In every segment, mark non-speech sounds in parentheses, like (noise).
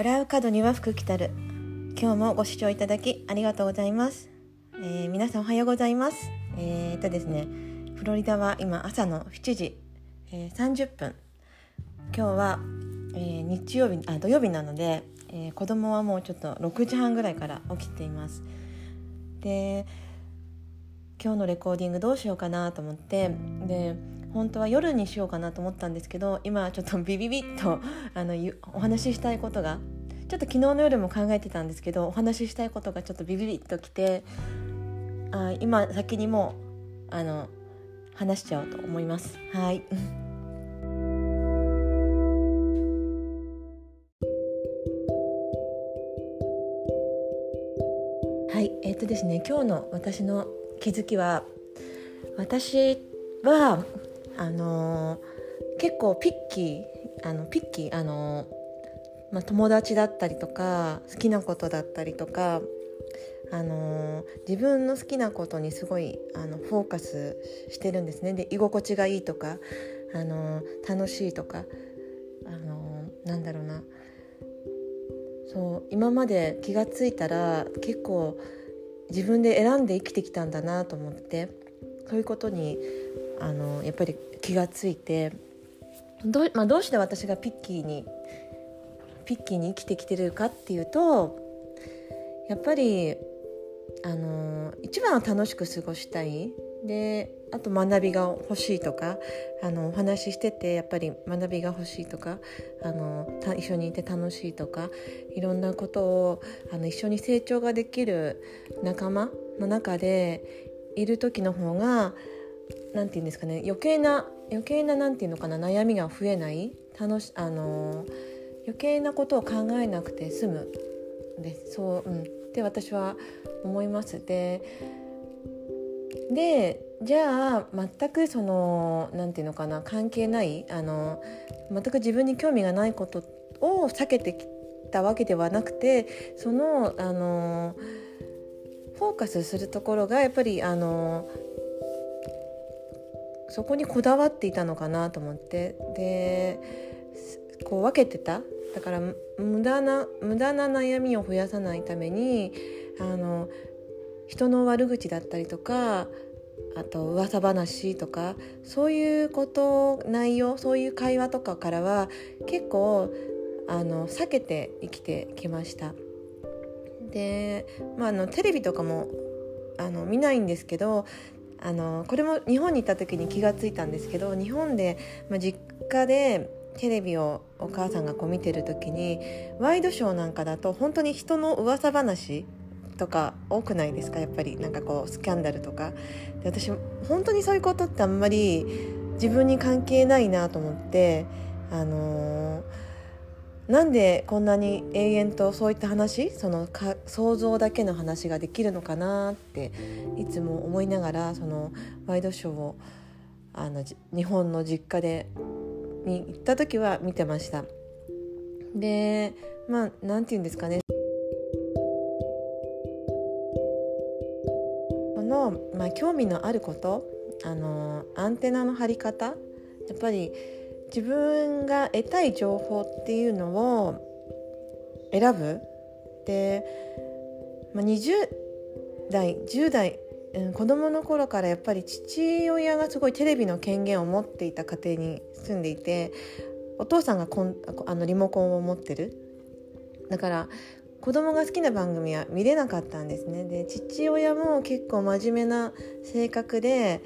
笑う角には福来たる。今日もご視聴いただきありがとうございます、えー皆さんおはようございます。えー、っとですねフロリダは今朝の7時、えー30分。今日は、えー日曜日あ土曜日なので、えー子供はもうちょっと6時半ぐらいから起きています。で今日のレコーディングどうしようかなと思ってで本当は夜にしようかなと思ったんですけど今ちょっとビビビッとあのお話ししたいことがちょっと昨日の夜も考えてたんですけどお話ししたいことがちょっとビビビッときてあ今先にもあの話しちゃおうと思います。はい。(laughs) はいえっ、とですね今日の私の気づきは私はあのー結構ピッキーあのピッキーあのーまあ、友達だったりとか好きなことだったりとかあのー自分の好きなことにすごいあのフォーカスしてるんですね。で居心地がいいとか、あのー楽しいとか、あのーなんだろうな。そう今まで気がついたら結構自分で選んで生きてきたんだなと思ってそういうことにあのやっぱり気がついてど,、まあ、どうして私がピッキーにピッキーに生きてきてるかっていうとやっぱりあの一番は楽しく過ごしたい。であと学びが欲しいとかあのお話ししててやっぱり学びが欲しいとかあの一緒にいて楽しいとかいろんなことをあの一緒に成長ができる仲間の中でいる時の方がなんて言うんですかね余計な余計ななんていうのかな悩みが増えない。楽しあの余計なことを考えなくて済む。でそう、うん、って私は思います。ででじゃあ全くそのなんていうのかな関係ないあの全く自分に興味がないことを避けてきたわけではなくてそのあのフォーカスするところがやっぱりあのそこにこだわっていたのかなと思って。でこう分けてただから無駄な無駄な悩みを増やさないためにあの人の悪口だったりとかあと噂話とかそういうこと内容そういう会話とかからは結構あの避けて生きてきました。で、まあ、あのテレビとかもあの見ないんですけどあのこれも日本に行った時に気がついたんですけど日本で、まあ、実家でテレビをお母さんがこう見てる時にワイドショーなんかだと本当に人の噂話とか多くないですか？やっぱりなんかこうスキャンダルとか。で私本当にそういうことってあんまり自分に関係ないなと思ってあのーなんでこんなに永遠とそういった話そのか想像だけの話ができるのかなっていつも思いながらそのワイドショーをあの日本の実家でに行った時は見てました。でまあなんて言うんですかね。この、まあ、興味のあることあのアンテナの張り方やっぱり自分が得たい情報っていうのを選ぶ。で、まあ、20代10代、うん、子供の頃からやっぱり父親がすごいテレビの権限を持っていた家庭に住んでいてお父さんがコンあのリモコンを持ってる。だから子供が好きな番組は見れなかったんですね。で父親も結構真面目な性格で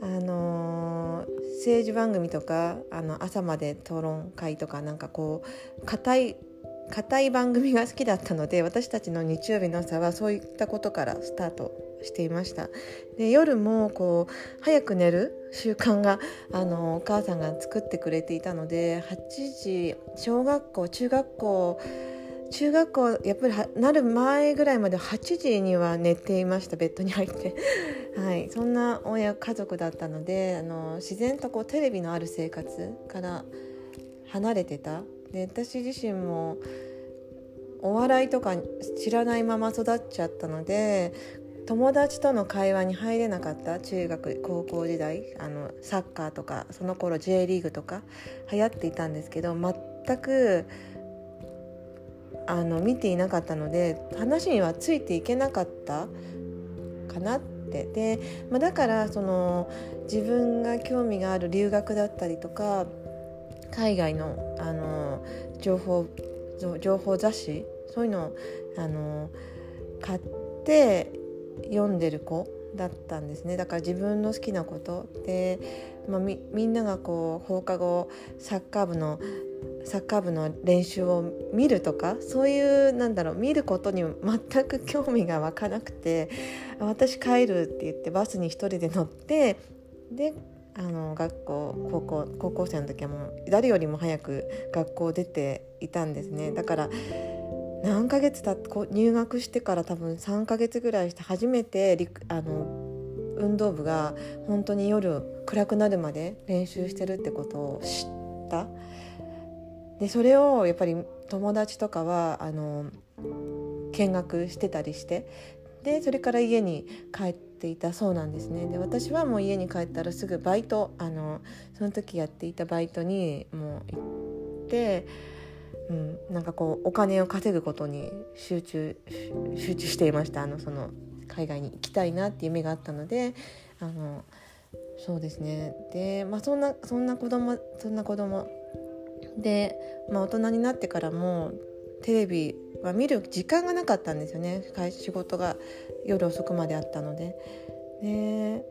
あのー政治番組とかあの朝まで討論会とかなんかこう硬い硬い番組が好きだったので私たちの日曜日の朝はそういったことからスタートしていました。で夜もこう早く寝る習慣があのお母さんが作ってくれていたので8時小学校中学校中学校やっぱりなる前ぐらいまで8時には寝ていましたベッドに入って。はいそんな親家族だったのであの自然とこうテレビのある生活から離れてた。で私自身もお笑いとか知らないまま育っちゃったので友達との会話に入れなかった中学高校時代あのサッカーとかその頃 J リーグとか流行っていたんですけど全くあの見ていなかったので話にはついていけなかったかなって。で、まあ、だからその自分が興味がある留学だったりとか海外のあの情報情報雑誌そういうのをあの買って読んでる子だったんですね。だから自分の好きなことで、まあ、みみんながこう放課後サッカー部のサッカー部の練習を見るとかそういうなんだろう見ることに全く興味が湧かなくて私帰るって言ってバスに一人で乗ってであの学校高校高校生の時はもう誰よりも早く学校出ていたんですね。だから何ヶ月たっ入学してから多分3ヶ月ぐらいして初めてあの運動部が本当に夜暗くなるまで練習してるってことを知った。でそれをやっぱり友達とかはあの見学してたりして。でそれから家に帰っていたそうなんですね。で私はもう家に帰ったらすぐバイトあのその時やっていたバイトにもう行って。うん、なんかこうお金を稼ぐことに集中集中していました。あのその海外に行きたいなっていう夢があったのであのそうですね。で、まあ、そんなそんな子供そんな子供。で、まあ、大人になってからもテレビは見る時間がなかったんですよね。仕事が夜遅くまであったので。で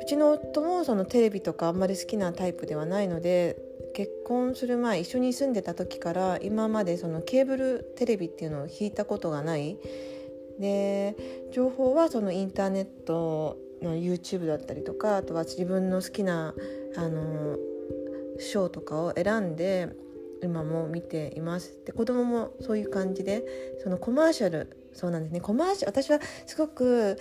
うちの夫もそのテレビとかあんまり好きなタイプではないので結婚する前一緒に住んでた時から今までそのケーブルテレビっていうのを引いたことがない。で情報はそのインターネットの YouTube だったりとかあとは自分の好きなあのショーとかを選んで今も見ています。で子供もそういう感じでそのコマーシャルそうなんですね。コマーシャル私はすごく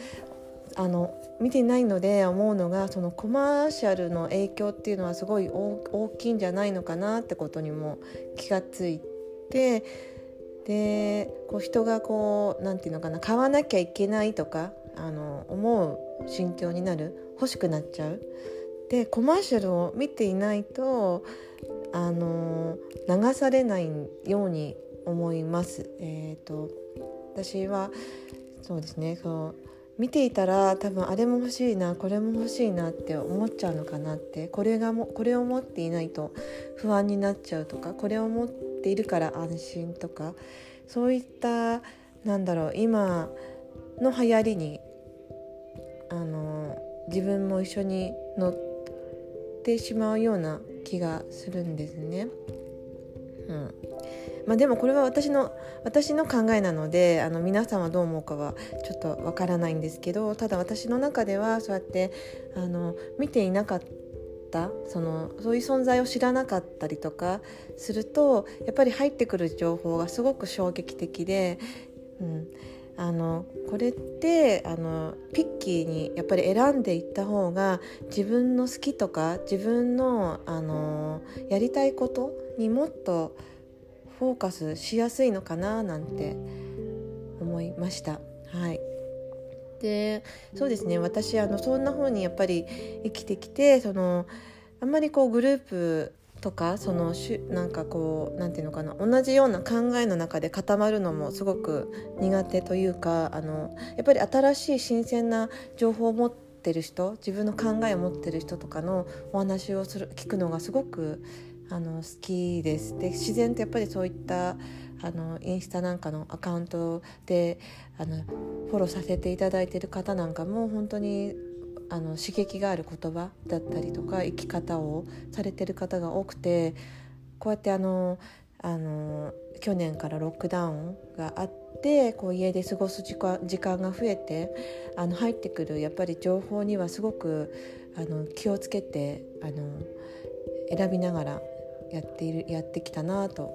あの見てないので思うのがそのコマーシャルの影響っていうのはすごい大きいんじゃないのかなってことにも気がついてでこう人がこう何て言うのかな買わなきゃいけないとかあの思う心境になる欲しくなっちゃう。でコマーシャルを見ていないとあの流されないように思います。えーと、と私はそうですねそう見ていたら多分あれも欲しいなこれも欲しいなって思っちゃうのかなってこれがもこれを持っていないと不安になっちゃうとかこれを持っているから安心とかそういったなんだろう今の流行りにあの自分も一緒に乗ってしまうような気がするんですね。うんまあ、でもこれは私の私の考えなのであの皆さんはどう思うかはちょっとわからないんですけどただ私の中ではそうやってあの見ていなかったそのそういう存在を知らなかったりとかするとやっぱり入ってくる情報がすごく衝撃的で、うん、あのこれってあのピッキーにやっぱり選んでいった方が自分の好きとか自分のあのやりたいことにもっとフォーカスしやすいのかななんて思いました。はいでそうですね私あのそんな風にやっぱり生きてきてそのあんまりこうグループとかそのしなんかこうなんていうのかな同じような考えの中で固まるのもすごく苦手というかあのやっぱり新しい新鮮な情報を持ってる人自分の考えを持ってる人とかのお話をする聞くのがすごくあの好きです。で自然とやっぱりそういったあのインスタなんかのアカウントであのフォローさせていただいてる方なんかも本当にあの刺激がある言葉だったりとか生き方をされてる方が多くてこうやってあのあの去年からロックダウンがあってこう家で過ごす時間時間が増えてあの入ってくるやっぱり情報にはすごくあの気をつけてあの選びながらやっているやってきたなと、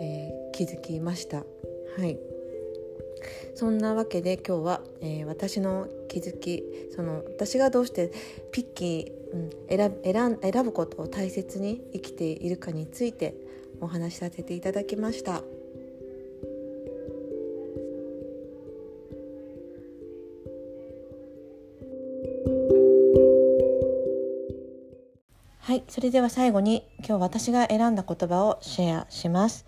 えー、気づきました。はいそんなわけで今日は、えー、私の気づきその私がどうしてピッキー、うん、選選選ぶことを大切に生きているかについてお話しさせていただきました。はい、それでは最後に今日私が選んだ言葉をシェアします。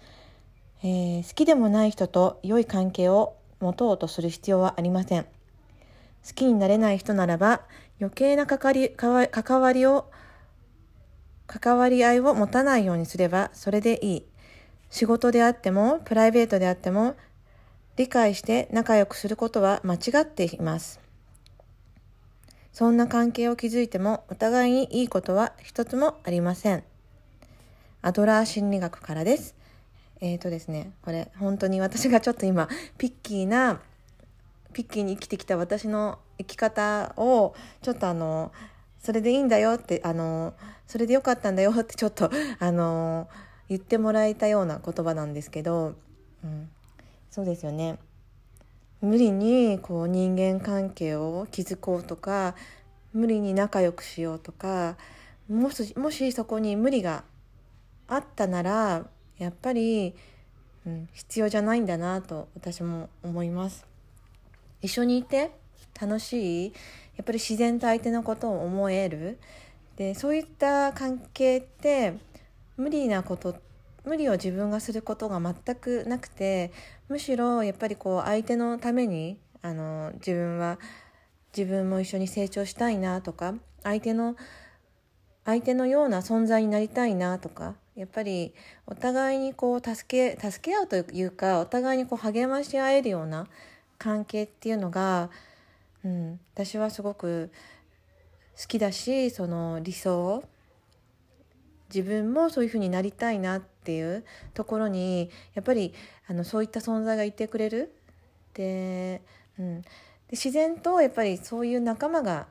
えー、好きでもない人と良い関係を持とうとする必要はありません。好きになれない人ならば余計な関わり関わりを関わり合いを持たないようにすればそれでいい。仕事であってもプライベートであっても理解して仲良くすることは間違っています。そんな関係を築いてもお互いにいいことは一つもありません。アドラー心理学からです。えっ、ー、とですね、これ本当に私がちょっと今ピッキーな、ピッキーに生きてきた私の生き方をちょっとあの、それでいいんだよって、あの、それでよかったんだよってちょっとあの、言ってもらえたような言葉なんですけど、うん、そうですよね。無理にこう人間関係を築こうとか無理に仲良くしようとかもしもしそこに無理があったならやっぱり、うん、必要じゃないんだなと私も思います。一緒にいて楽しいやっぱり自然と相手のことを思えるでそういった関係って無理なこと無理を自分がすることが全くなくてむしろやっぱりこう相手のためにあの自分は自分も一緒に成長したいなとか相手の相手のような存在になりたいなとかやっぱりお互いにこう助け助け合うというかお互いにこう励まし合えるような関係っていうのが、うん、私はすごく好きだしその理想自分もそういうふうになりたいなっていうところにやっぱりあのそういった存在がいてくれる。で,、うん、で自然とやっぱりそういう仲間が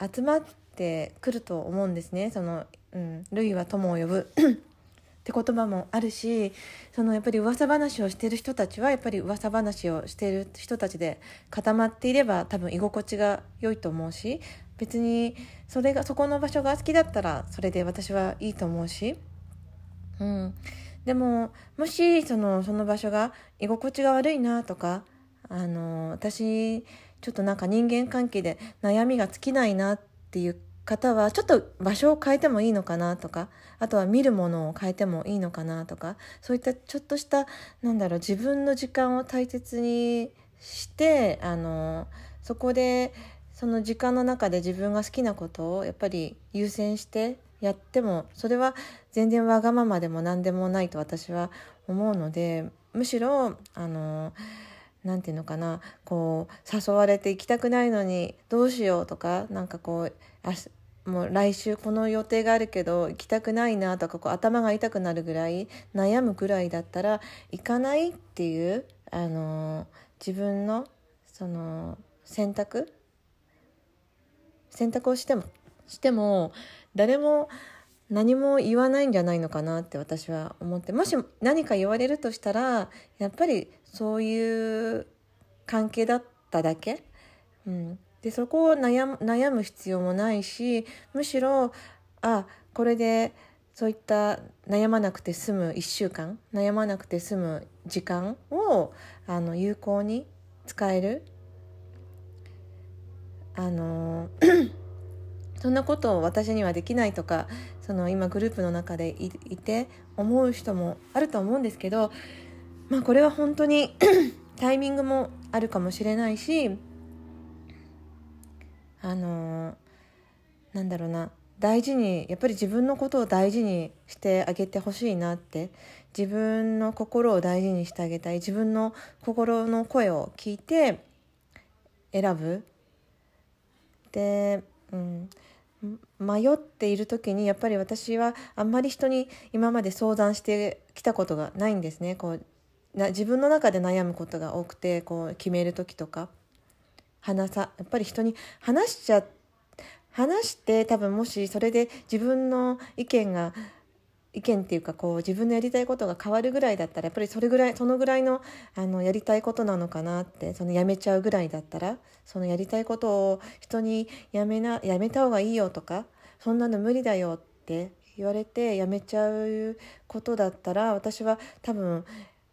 集まってくると思うんですね。そのうん、類は友を呼ぶ。(clears throat) って言葉もあるしそのやっぱり噂話をしてる人たちはやっぱり噂話をしてる人たちで固まっていれば多分居心地が良いと思うし別にそれがそこの場所が好きだったらそれで私はいいと思うし、うん、でももしそのその場所が居心地が悪いなとかあの私ちょっとなんか人間関係で悩みが尽きないなっていう方はちょっと場所を変えてもいいのかなとかあとは見るものを変えてもいいのかなとかそういったちょっとしたなんだろう自分の時間を大切にしてあのそこでその時間の中で自分が好きなことをやっぱり優先してやってもそれは全然わがままでも何でもないと私は思うのでむしろあの何て言うのかなこう誘われて行きたくないのにどうしようとかなんかこうあもう来週この予定があるけど行きたくないなとかこう頭が痛くなるぐらい悩むぐらいだったら行かないっていうあの自分のその選択選択をしてもしても誰も何も言わないんじゃないのかなって私は思ってもし何か言われるとしたらやっぱりそういう関係だっただけ、うん、でそこを悩む悩む必要もないしむしろあこれでそういった悩まなくて済む1週間悩まなくて済む時間をあの有効に使えるあの (clears throat) そんなことを私にはできないとかその今グループの中でいて思う人もあると思うんですけど、まあ、これは本当に (clears throat) タイミングもあるかもしれないしあのなんだろうな大事にやっぱり自分のことを大事にしてあげてほしいなって自分の心を大事にしてあげたい自分の心の声を聞いて選ぶで、うん、迷っている時にやっぱり私はあんまり人に今まで相談してきたことがないんですね。こうな自分の中で悩むことが多くてこう決める時とか。話さやっぱり人に話しちゃ話して多分もしそれで自分の意見が意見っていうかこう自分のやりたいことが変わるぐらいだったらやっぱりそれぐらいそのぐらいのあのやりたいことなのかなってそのやめちゃうぐらいだったらそのやりたいことを人にやめなやめた方がいいよとかそんなの無理だよって言われてやめちゃうことだったら私は多分、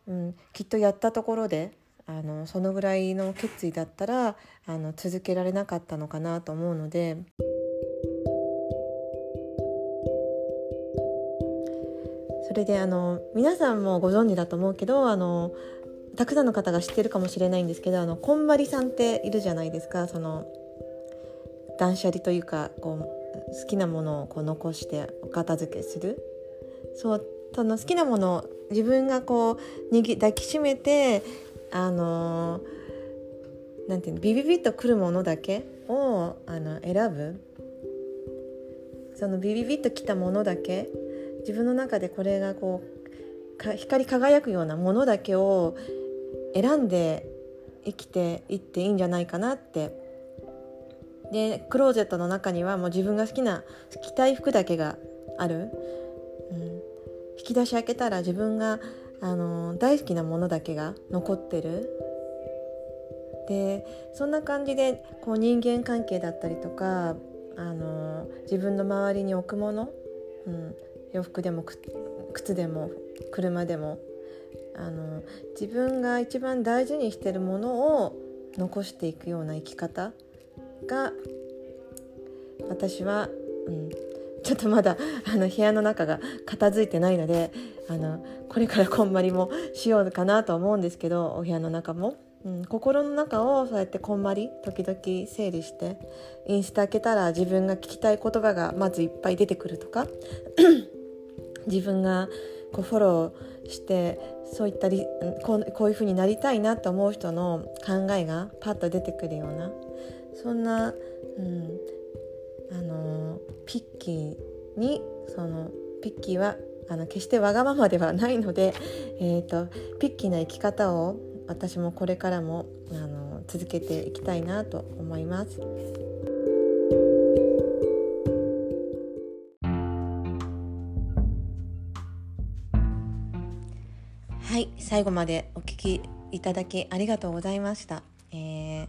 うん、きっとやったところであのそのぐらいの決意だったらあの続けられなかったのかなと思うので。それであの皆さんもご存知だと思うけどあのたくさんの方が知ってるかもしれないんですけどあのこんまりさんっているじゃないですか。その断捨離というかこう好きなものをこう残してお片付けする。そうその好きなものを自分がこう握抱きしめてあのなんていうのビビビッとくるものだけをあの選ぶ。そのビビビッときたものだけ自分の中でこれがこう光り輝くようなものだけを選んで生きていっていいんじゃないかなって。でクローゼットの中にはもう自分が好きな着たい服だけがある、うん、引き出し開けたら自分が、あの大好きなものだけが残ってる。でそんな感じでこう人間関係だったりとか、あの自分の周りに置くもの、うん、洋服でも靴でも車でもあの自分が一番大事にしてるものを残していくような生き方が私は、うん、ちょっとまだあの部屋の中が片付いてないのであのこれからこんまりもしようかなと思うんですけどお部屋の中も、うん、心の中をそうやってこんまり時々整理してインスタ開けたら自分が聞きたい言葉がまずいっぱい出てくるとか。自分がこうフォローしてそういったりこうこういう風になりたいなと思う人の考えがパッと出てくるようなそんな、うん、あのピッキーにそのピッキーはあの決してわがままではないので、えーと、ピッキーな生き方を私もこれからもあの続けていきたいなと思います。はい最後までお聞きいただきありがとうございました。えー、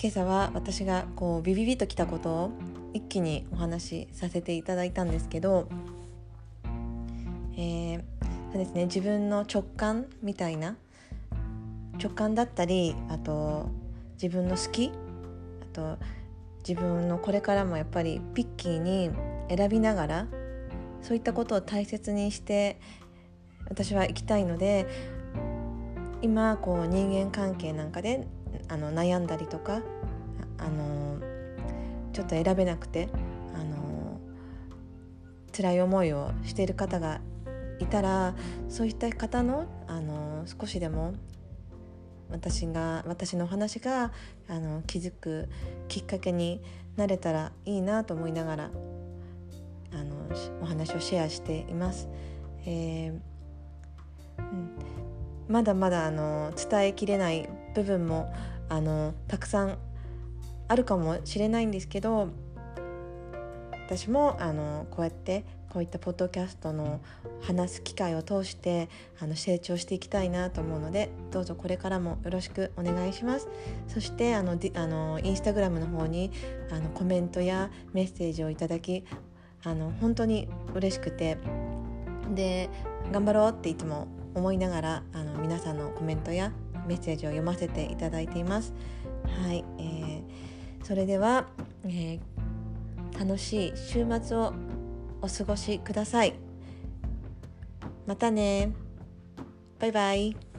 今朝は私がこうビビビときたことを一気にお話しさせていただいたんですけど、えー、そうですね自分の直感みたいな直感だったりあと自分の好きあと自分のこれからもやっぱりピッキーに選びながらそういったことを大切にして私は行きたいので今こう人間関係なんかであの悩んだりとかあのちょっと選べなくてあの辛い思いをしている方がいたらそういった方のあの少しでも私が私の話があの気づくきっかけになれたらいいなと思いながらあのお話をシェアしています。えーうん、まだまだあの伝えきれない部分もあのたくさんあるかもしれないんですけど私もあのこうやってこういったポッドキャストの話す機会を通してあの成長していきたいなと思うのでどうぞこれからもよろしくお願いします。そしてあのあのインスタグラムの方にあのコメントやメッセージをいただきあの本当に嬉しくてで頑張ろうっていつも思いながらあの皆さんのコメントやメッセージを読ませていただいています。はい、えー、それでは、えー、楽しい週末をお過ごしください。またね。バイバイ。